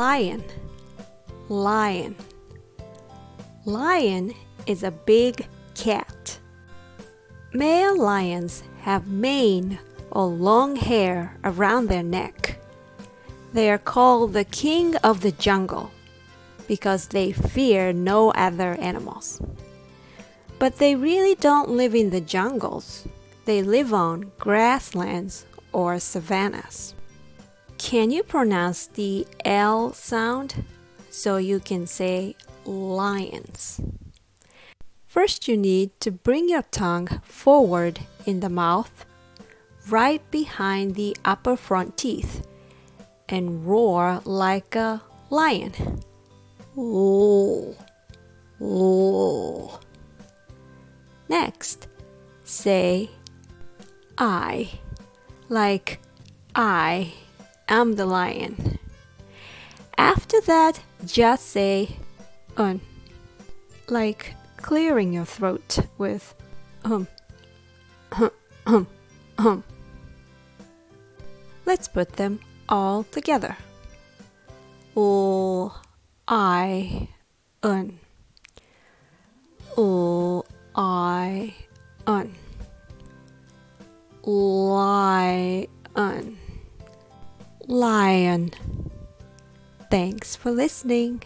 Lion. Lion. Lion is a big cat. Male lions have mane or long hair around their neck. They are called the king of the jungle because they fear no other animals. But they really don't live in the jungles. They live on grasslands or savannas. Can you pronounce the L sound so you can say lions? First, you need to bring your tongue forward in the mouth, right behind the upper front teeth, and roar like a lion. Oh, oh. Next, say I, like I am the lion. After that, just say un, like clearing your throat with um, hum, hum, hum. Let's put them all together. O, I, un. O, I, un. Lion. Lion. Thanks for listening.